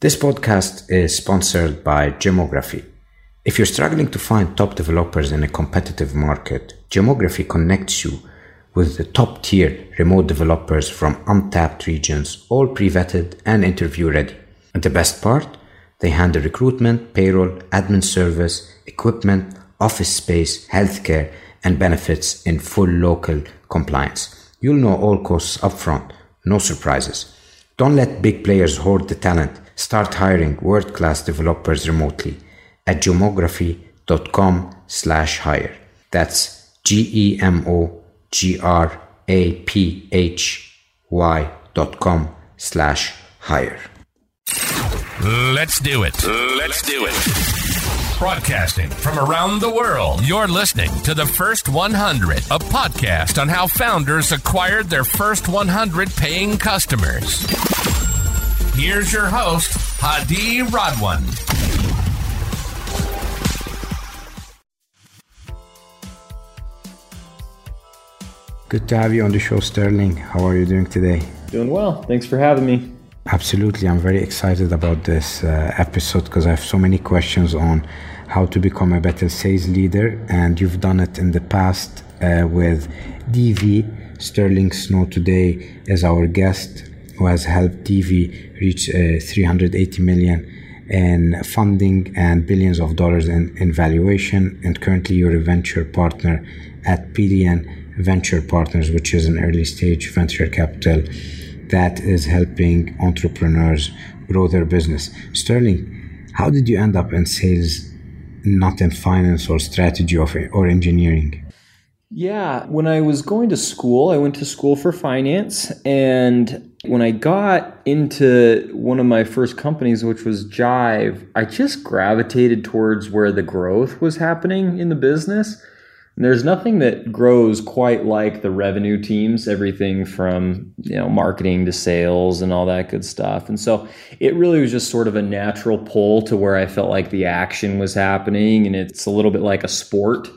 This podcast is sponsored by Gemography. If you're struggling to find top developers in a competitive market, Gemography connects you with the top tier remote developers from untapped regions, all pre vetted and interview ready. And the best part? They handle recruitment, payroll, admin service, equipment, office space, healthcare, and benefits in full local compliance. You'll know all costs upfront, no surprises. Don't let big players hoard the talent. Start hiring world-class developers remotely at gemography.com slash hire. That's G-E-M-O-G-R-A-P-H-Y dot com slash hire. Let's do it. Let's do it. Broadcasting from around the world, you're listening to The First 100, a podcast on how founders acquired their first 100 paying customers. Here's your host, Hadi Radwan. Good to have you on the show, Sterling. How are you doing today? Doing well. Thanks for having me. Absolutely. I'm very excited about this uh, episode because I have so many questions on how to become a better sales leader. And you've done it in the past uh, with Divvy. Sterling Snow today is our guest who has helped Divvy reach uh, 380 million in funding and billions of dollars in, in valuation. And currently, you're a venture partner at Pelion Venture Partners, which is an early stage venture capital that is helping entrepreneurs grow their business. Sterling, how did you end up in sales, not in finance or strategy or, or engineering? Yeah, when I was going to school, I went to school for finance. And when I got into one of my first companies, which was Jive, I just gravitated towards where the growth was happening in the business. And there's nothing that grows quite like the revenue teams, everything from you know marketing to sales and all that good stuff. And so it really was just sort of a natural pull to where I felt like the action was happening, and it's a little bit like a sport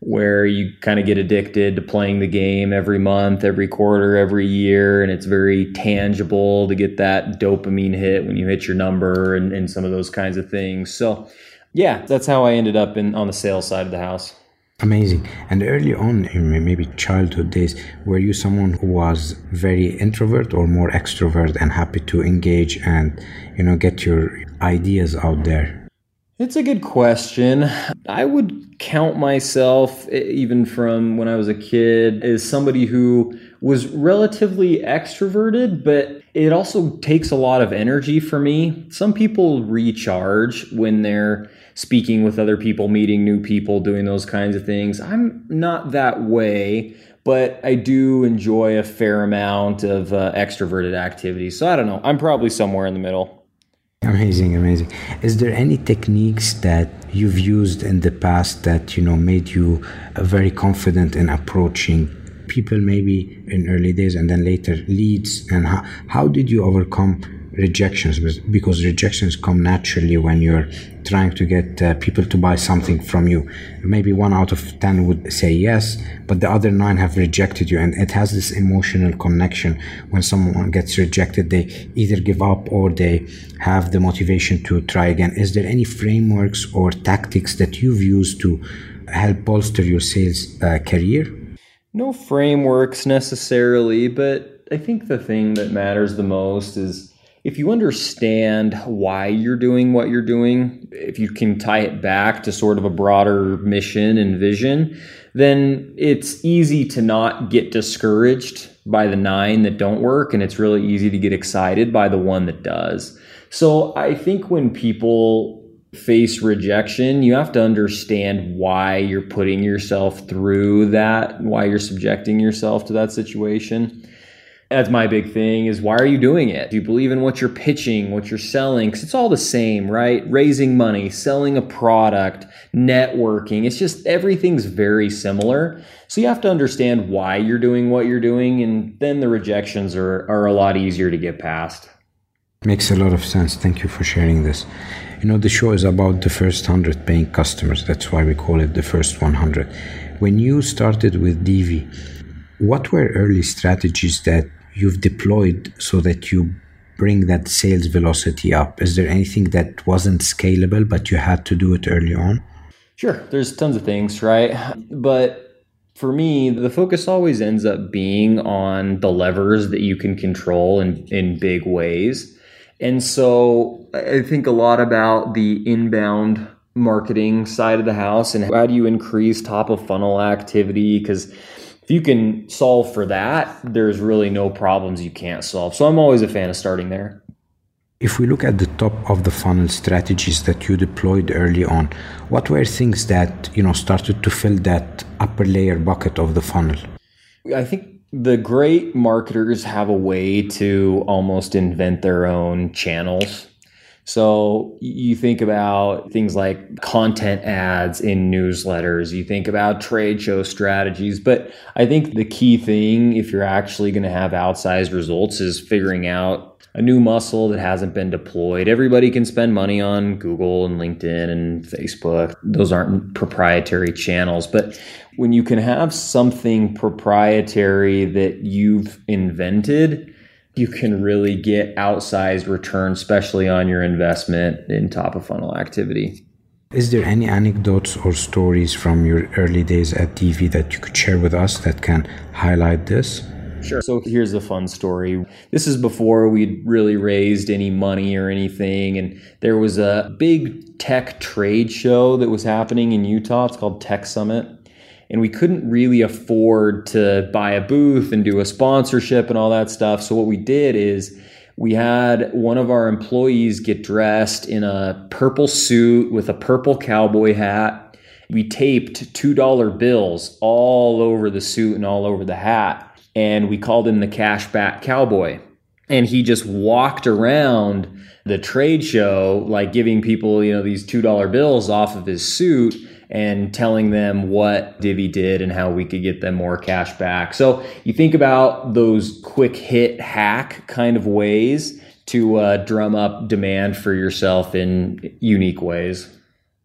where you kind of get addicted to playing the game every month, every quarter, every year, and it's very tangible to get that dopamine hit when you hit your number and, and some of those kinds of things. So yeah, that's how I ended up in on the sales side of the house. Amazing. And early on in maybe childhood days, were you someone who was very introvert or more extrovert and happy to engage and, you know, get your ideas out there? It's a good question. I would count myself, even from when I was a kid, as somebody who was relatively extroverted, but it also takes a lot of energy for me. Some people recharge when they're speaking with other people, meeting new people, doing those kinds of things. I'm not that way, but I do enjoy a fair amount of uh, extroverted activity. So I don't know. I'm probably somewhere in the middle. Amazing, amazing. Is there any techniques that you've used in the past that you know made you uh, very confident in approaching people, maybe in early days and then later leads? And how how did you overcome rejections because rejections come naturally when you're trying to get uh, people to buy something from you. Maybe one out of 10 would say yes but the other nine have rejected you. And it has this emotional connection. When someone gets rejected they either give up or they have the motivation to try again. Is there any frameworks or tactics that you've used to help bolster your sales uh, career? No frameworks necessarily but i think the thing that matters the most is if you understand why you're doing what you're doing, if you can tie it back to sort of a broader mission and vision, then it's easy to not get discouraged by the nine that don't work. And it's really easy to get excited by the one that does. So I think when people face rejection, you have to understand why you're putting yourself through that, why you're subjecting yourself to that situation that's my big thing is why are you doing it? Do you believe in what you're pitching, what you're selling? Because it's all the same, right? Raising money, selling a product, networking. It's just everything's very similar. So you have to understand why you're doing what you're doing, and then the rejections are, are a lot easier to get past. Makes a lot of sense. Thank you for sharing this. You know, the show is about the first 100 paying customers. That's why we call it the first 100. When you started with Divvy, what were early strategies that you've deployed so that you bring that sales velocity up? Is there anything that wasn't scalable, but you had to do it early on? Sure, there's tons of things, right? But for me, the focus always ends up being on the levers that you can control in, in big ways. And so I think a lot about the inbound marketing side of the house and how do you increase top of funnel activity? Because if you can solve for that, there's really no problems you can't solve. So I'm always a fan of starting there. If we look at the top of the funnel strategies that you deployed early on, what were things that you know started to fill that upper layer bucket of the funnel? I think the great marketers have a way to almost invent their own channels. So you think about things like content ads in newsletters, you think about trade show strategies, but I think the key thing if you're actually going to have outsized results is figuring out a new muscle that hasn't been deployed. Everybody can spend money on Google and LinkedIn and Facebook. Those aren't proprietary channels, but when you can have something proprietary that you've invented, you can really get outsized return, especially on your investment in top of funnel activity. Is there any anecdotes or stories from your early days at Divvy that you could share with us that can highlight this? Sure. So here's a fun story. This is before we'd really raised any money or anything. And there was a big tech trade show that was happening in Utah. It's called Tech Summit and we couldn't really afford to buy a booth and do a sponsorship and all that stuff. So what we did is we had one of our employees get dressed in a purple suit with a purple cowboy hat. We taped $2 bills all over the suit and all over the hat. And we called him the cashback cowboy. And he just walked around the trade show, like giving people, you know, these $2 bills off of his suit and telling them what Divvy did and how we could get them more cash back. So you think about those quick hit hack kind of ways to uh, drum up demand for yourself in unique ways.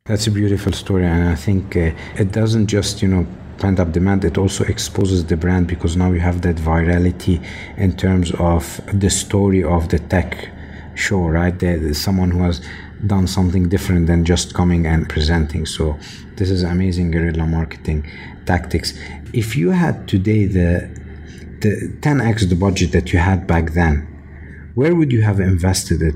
That's a beautiful story, and I think uh, it doesn't just you know pent up demand. It also exposes the brand because now you have that virality in terms of the story of the tech show, right? There's someone who has done something different than just coming and presenting. So this is amazing guerrilla marketing tactics. If you had today the the 10x the budget that you had back then, where would you have invested it?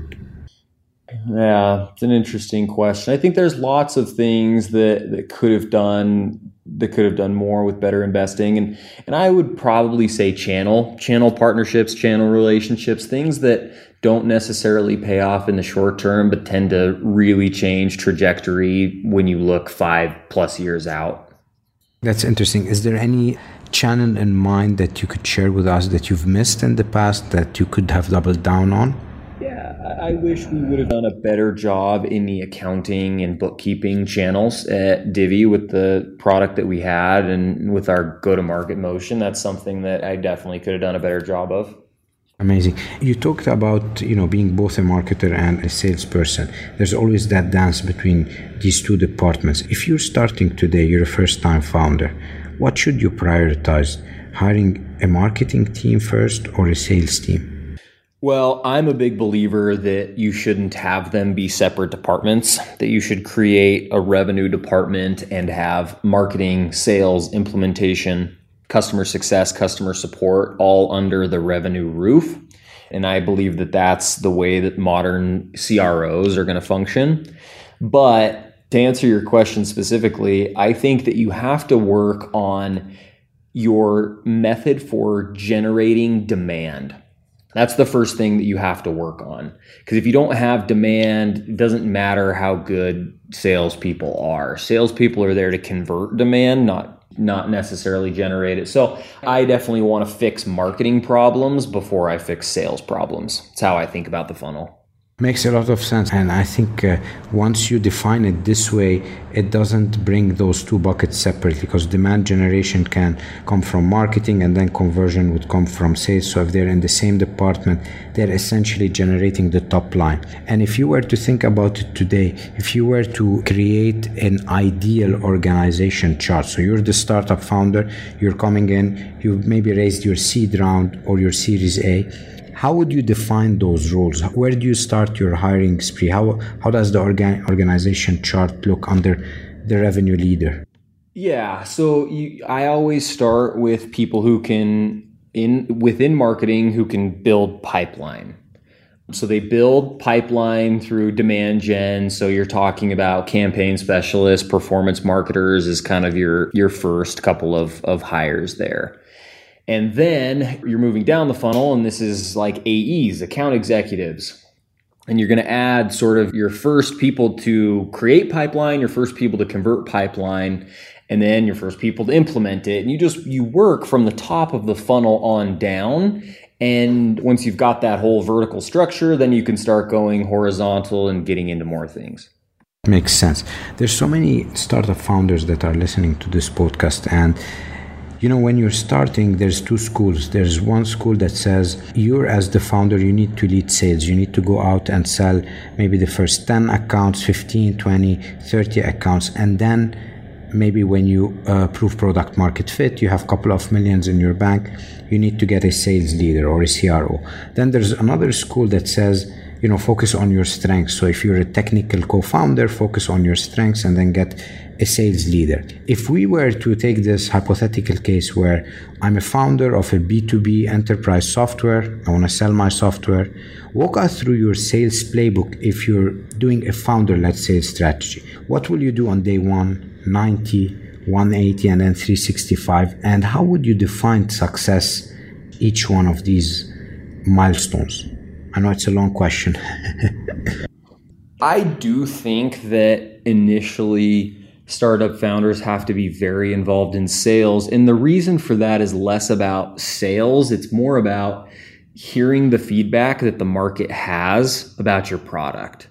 Yeah, it's an interesting question. I think there's lots of things that, that could have done that could have done more with better investing and and I would probably say channel channel partnerships channel relationships things that don't necessarily pay off in the short term, but tend to really change trajectory when you look five plus years out. That's interesting. Is there any channel in mind that you could share with us that you've missed in the past that you could have doubled down on? I wish we would have done a better job in the accounting and bookkeeping channels at Divvy with the product that we had and with our go to market motion. That's something that I definitely could have done a better job of. Amazing. You talked about you know being both a marketer and a salesperson. There's always that dance between these two departments. If you're starting today, you're a first-time founder. What should you prioritize? Hiring a marketing team first or a sales team? Well, I'm a big believer that you shouldn't have them be separate departments, that you should create a revenue department and have marketing, sales, implementation, customer success, customer support, all under the revenue roof. And I believe that that's the way that modern CROs are going to function. But to answer your question specifically, I think that you have to work on your method for generating demand. That's the first thing that you have to work on. Because if you don't have demand, it doesn't matter how good salespeople are. Salespeople are there to convert demand, not not necessarily generate it. So I definitely want to fix marketing problems before I fix sales problems. That's how I think about the funnel. Makes a lot of sense. And I think uh, once you define it this way, it doesn't bring those two buckets separately because demand generation can come from marketing and then conversion would come from sales. So if they're in the same department, they're essentially generating the top line. And if you were to think about it today, if you were to create an ideal organization chart, so you're the startup founder, you're coming in, you've maybe raised your seed round or your series A How would you define those roles? Where do you start your hiring spree? How, how does the organ, organization chart look under the revenue leader? Yeah, so you, I always start with people who can in within marketing who can build pipeline. So they build pipeline through demand gen. So you're talking about campaign specialists, performance marketers is kind of your your first couple of of hires there. And then you're moving down the funnel, and this is like AEs, account executives. And you're going to add sort of your first people to create pipeline, your first people to convert pipeline, and then your first people to implement it. And you just you work from the top of the funnel on down. And once you've got that whole vertical structure, then you can start going horizontal and getting into more things. Makes sense. There's so many startup founders that are listening to this podcast and you know when you're starting there's two schools. There's one school that says you're as the founder you need to lead sales. You need to go out and sell maybe the first 10 accounts 15 20 30 accounts. And then maybe when you uh, prove product market fit you have a couple of millions in your bank you need to get a sales leader or a cro then there's another school that says you know focus on your strengths so if you're a technical co-founder focus on your strengths and then get a sales leader if we were to take this hypothetical case where i'm a founder of a b2b enterprise software i want to sell my software walk us through your sales playbook if you're doing a founder-led sales strategy what will you do on day one 90, 180, and then 365? And how would you define success each one of these milestones? I know it's a long question. I do think that initially startup founders have to be very involved in sales. And the reason for that is less about sales, it's more about hearing the feedback that the market has about your product.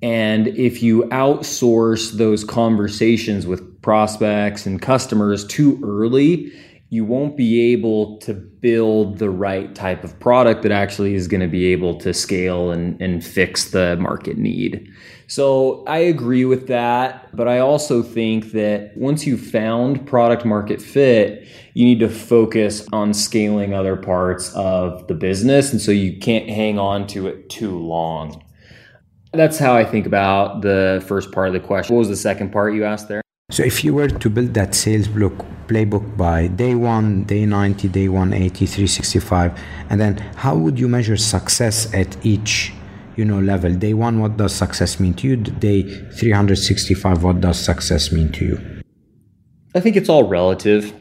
And if you outsource those conversations with prospects and customers too early, you won't be able to build the right type of product that actually is going to be able to scale and, and fix the market need. So I agree with that, but I also think that once you've found product market fit, you need to focus on scaling other parts of the business. And so you can't hang on to it too long. That's how I think about the first part of the question. What was the second part you asked there? So if you were to build that sales book, playbook by day one, day 90, day 180, 365, and then how would you measure success at each you know level? Day one what does success mean to you? Day 365 what does success mean to you? I think it's all relative.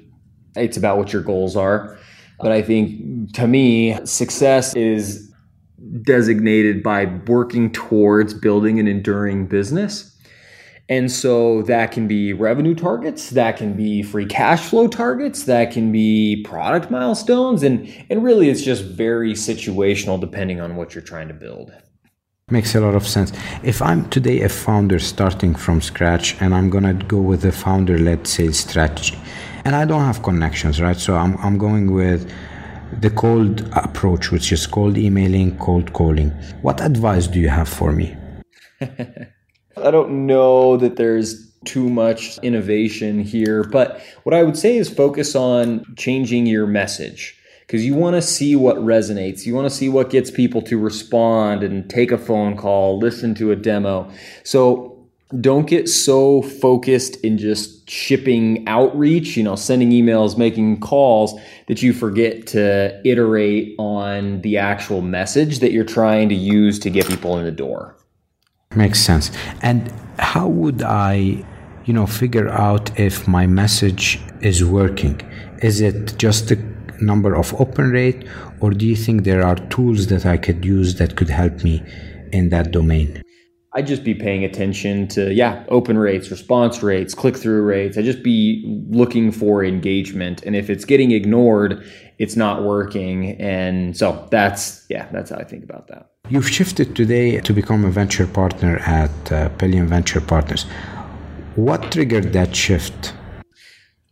It's about what your goals are. But i think to me success is designated by working towards building an enduring business. And so that can be revenue targets, that can be free cash flow targets, that can be product milestones, and, and really it's just very situational depending on what you're trying to build. Makes a lot of sense. If I'm today a founder starting from scratch and I'm gonna go with a founder led sales strategy, and I don't have connections, right? So I'm, I'm going with the cold approach, which is cold emailing, cold calling. What advice do you have for me? I don't know that there's too much innovation here, but what I would say is focus on changing your message because you want to see what resonates. You want to see what gets people to respond and take a phone call, listen to a demo. So don't get so focused in just shipping outreach, you know, sending emails, making calls that you forget to iterate on the actual message that you're trying to use to get people in the door. Makes sense. And how would I, you know, figure out if my message is working? Is it just the number of open rate or do you think there are tools that I could use that could help me in that domain? I'd just be paying attention to, yeah, open rates, response rates, click through rates. I'd just be looking for engagement. And if it's getting ignored, it's not working. And so that's, yeah, that's how I think about that. You've shifted today to become a venture partner at uh, Venture Partners. What triggered that shift?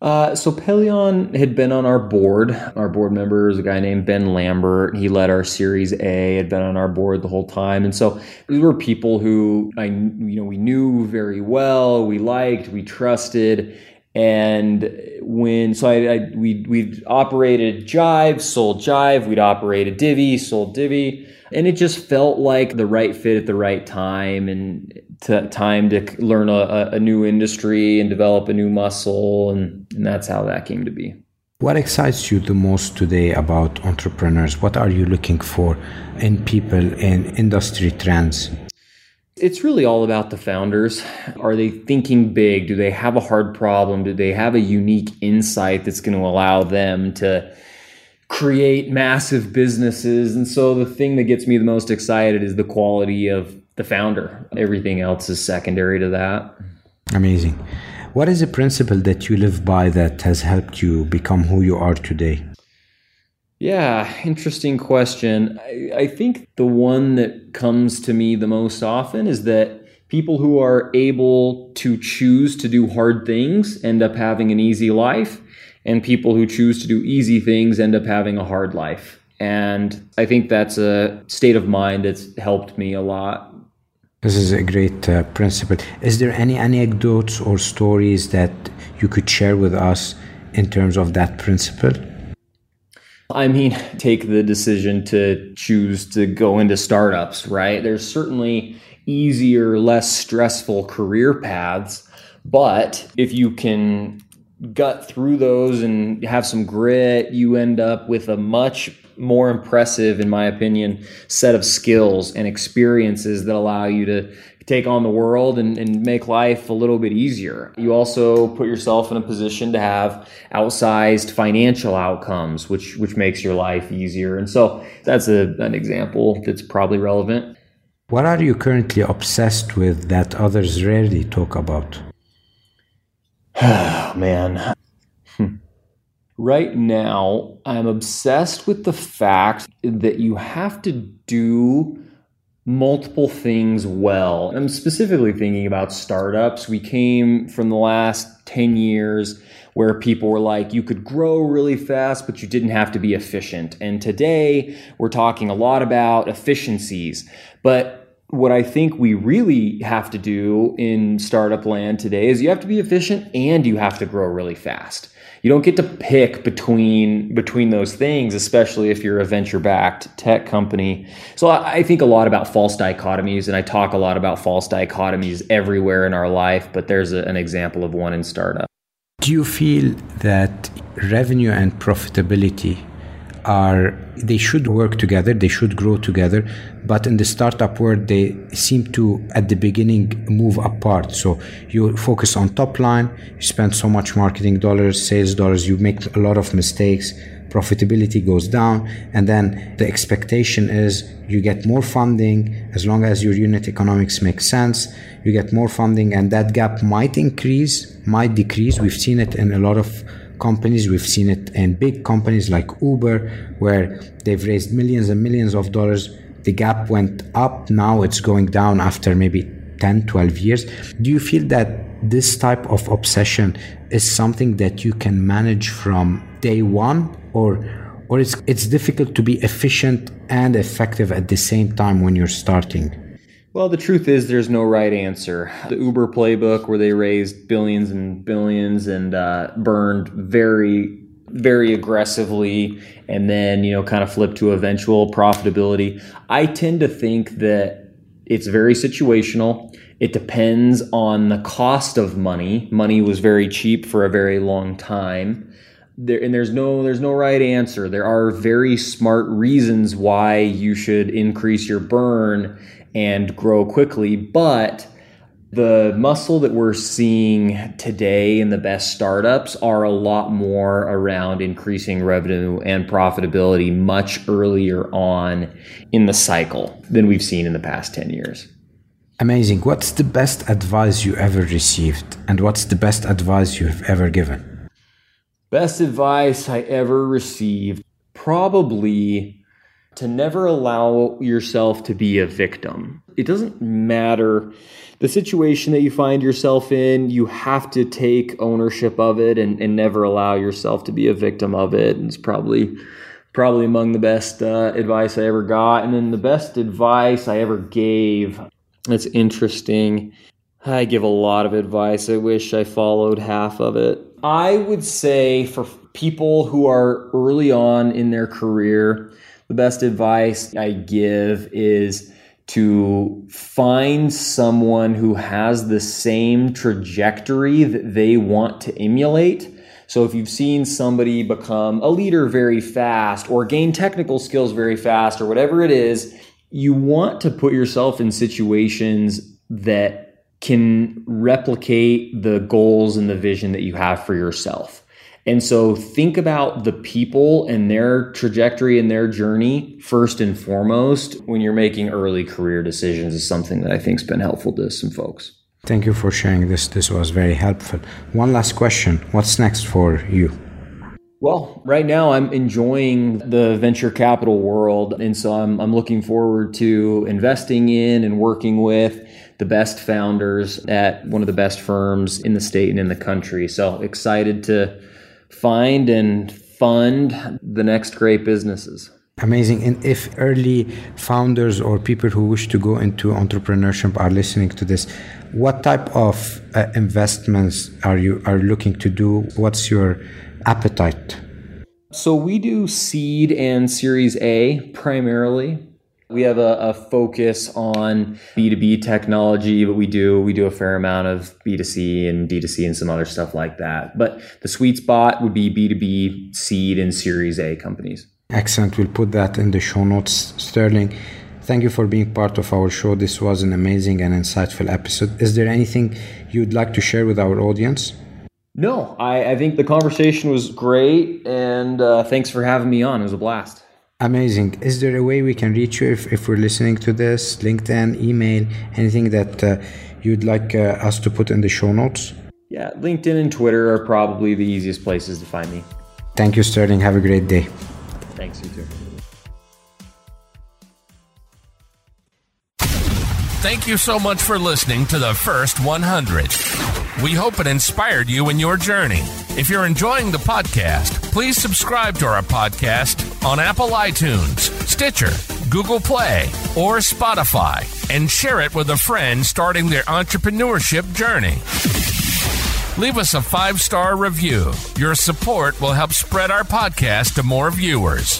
Uh, so Pelion had been on our board. Our board member is a guy named Ben Lambert. He led our Series A. Had been on our board the whole time, and so these were people who I, you know, we knew very well, we liked, we trusted, And when so I, I we we operated Jive, sold Jive, we'd operated Divvy, sold Divvy, and it just felt like the right fit at the right time and time to learn a, a new industry and develop a new muscle, and, and that's how that came to be. What excites you the most today about entrepreneurs? What are you looking for in people in industry trends? It's really all about the founders. Are they thinking big? Do they have a hard problem? Do they have a unique insight that's going to allow them to create massive businesses? And so the thing that gets me the most excited is the quality of the founder. Everything else is secondary to that. Amazing. What is a principle that you live by that has helped you become who you are today? Yeah, interesting question. I, I, think the one that comes to me the most often is that people who are able to choose to do hard things end up having an easy life, and people who choose to do easy things end up having a hard life. And I think that's a state of mind that's helped me a lot. This is a great uh, principle. Is there any anecdotes or stories that you could share with us in terms of that principle? I mean, take the decision to choose to go into startups, right? There's certainly easier, less stressful career paths, but if you can gut through those and have some grit, you end up with a much more impressive, in my opinion, set of skills and experiences that allow you to take on the world and, and make life a little bit easier. You also put yourself in a position to have outsized financial outcomes, which which makes your life easier. And so that's a, an example that's probably relevant. What are you currently obsessed with that others rarely talk about? Oh, man. Right now, I'm obsessed with the fact that you have to do multiple things well. I'm specifically thinking about startups. We came from the last 10 years where people were like, you could grow really fast, but you didn't have to be efficient. And today we're talking a lot about efficiencies. But what I think we really have to do in startup land today is you have to be efficient and you have to grow really fast you don't get to pick between between those things, especially if you're a venture backed tech company. So I, I think a lot about false dichotomies, and I talk a lot about false dichotomies everywhere in our life. But there's a, an example of one in startup. Do you feel that revenue and profitability are they should work together they should grow together but in the startup world they seem to at the beginning move apart. So you focus on top line you spend so much marketing dollars sales dollars you make a lot of mistakes profitability goes down and then the expectation is you get more funding as long as your unit economics make sense you get more funding and that gap might increase might decrease. We've seen it in a lot of companies. We've seen it in big companies like Uber, where they've raised millions and millions of dollars. The gap went up. Now it's going down after maybe 10, 12 years. Do you feel that this type of obsession is something that you can manage from day one or or it's it's difficult to be efficient and effective at the same time when you're starting? Well, the truth is, there's no right answer. The Uber playbook, where they raised billions and billions and uh, burned very, very aggressively, and then you know, kind of flipped to eventual profitability. I tend to think that it's very situational. It depends on the cost of money. Money was very cheap for a very long time. There, and there's no there's no right answer. There are very smart reasons why you should increase your burn and grow quickly. But the muscle that we're seeing today in the best startups are a lot more around increasing revenue and profitability much earlier on in the cycle than we've seen in the past 10 years. Amazing. What's the best advice you ever received? And what's the best advice you have ever given? Best advice I ever received probably to never allow yourself to be a victim. It doesn't matter the situation that you find yourself in, you have to take ownership of it and, and never allow yourself to be a victim of it. And it's probably probably among the best uh, advice I ever got. And then the best advice I ever gave, that's interesting. I give a lot of advice. I wish I followed half of it. I would say for people who are early on in their career, the best advice I give is to find someone who has the same trajectory that they want to emulate. So if you've seen somebody become a leader very fast or gain technical skills very fast or whatever it is, you want to put yourself in situations that can replicate the goals and the vision that you have for yourself. And so think about the people and their trajectory and their journey first and foremost when you're making early career decisions is something that I think's been helpful to some folks. Thank you for sharing this. This was very helpful. One last question. What's next for you? Well, right now I'm enjoying the venture capital world. And so I'm, I'm looking forward to investing in and working with the best founders at one of the best firms in the state and in the country. So excited to find and fund the next great businesses. Amazing. And if early founders or people who wish to go into entrepreneurship are listening to this, what type of uh, investments are you are looking to do? What's your appetite? So we do seed and series A primarily. We have a, a, focus on B2B technology, but we do we do a fair amount of B2C and D2C and some other stuff like that. But the sweet spot would be B2B seed and series A companies. Excellent. We'll put that in the show notes. Sterling, thank you for being part of our show. This was an amazing and insightful episode. Is there anything you'd like to share with our audience? No, I, I think the conversation was great, and uh, thanks for having me on. It was a blast. Amazing. Is there a way we can reach you if, if we're listening to this? LinkedIn, email, anything that uh, you'd like uh, us to put in the show notes? Yeah, LinkedIn and Twitter are probably the easiest places to find me. Thank you, Sterling. Have a great day. Thanks, you too. Thank you so much for listening to the first 100. We hope it inspired you in your journey. If you're enjoying the podcast, please subscribe to our podcast on Apple iTunes, Stitcher, Google Play, or Spotify, and share it with a friend starting their entrepreneurship journey. Leave us a five star review. Your support will help spread our podcast to more viewers.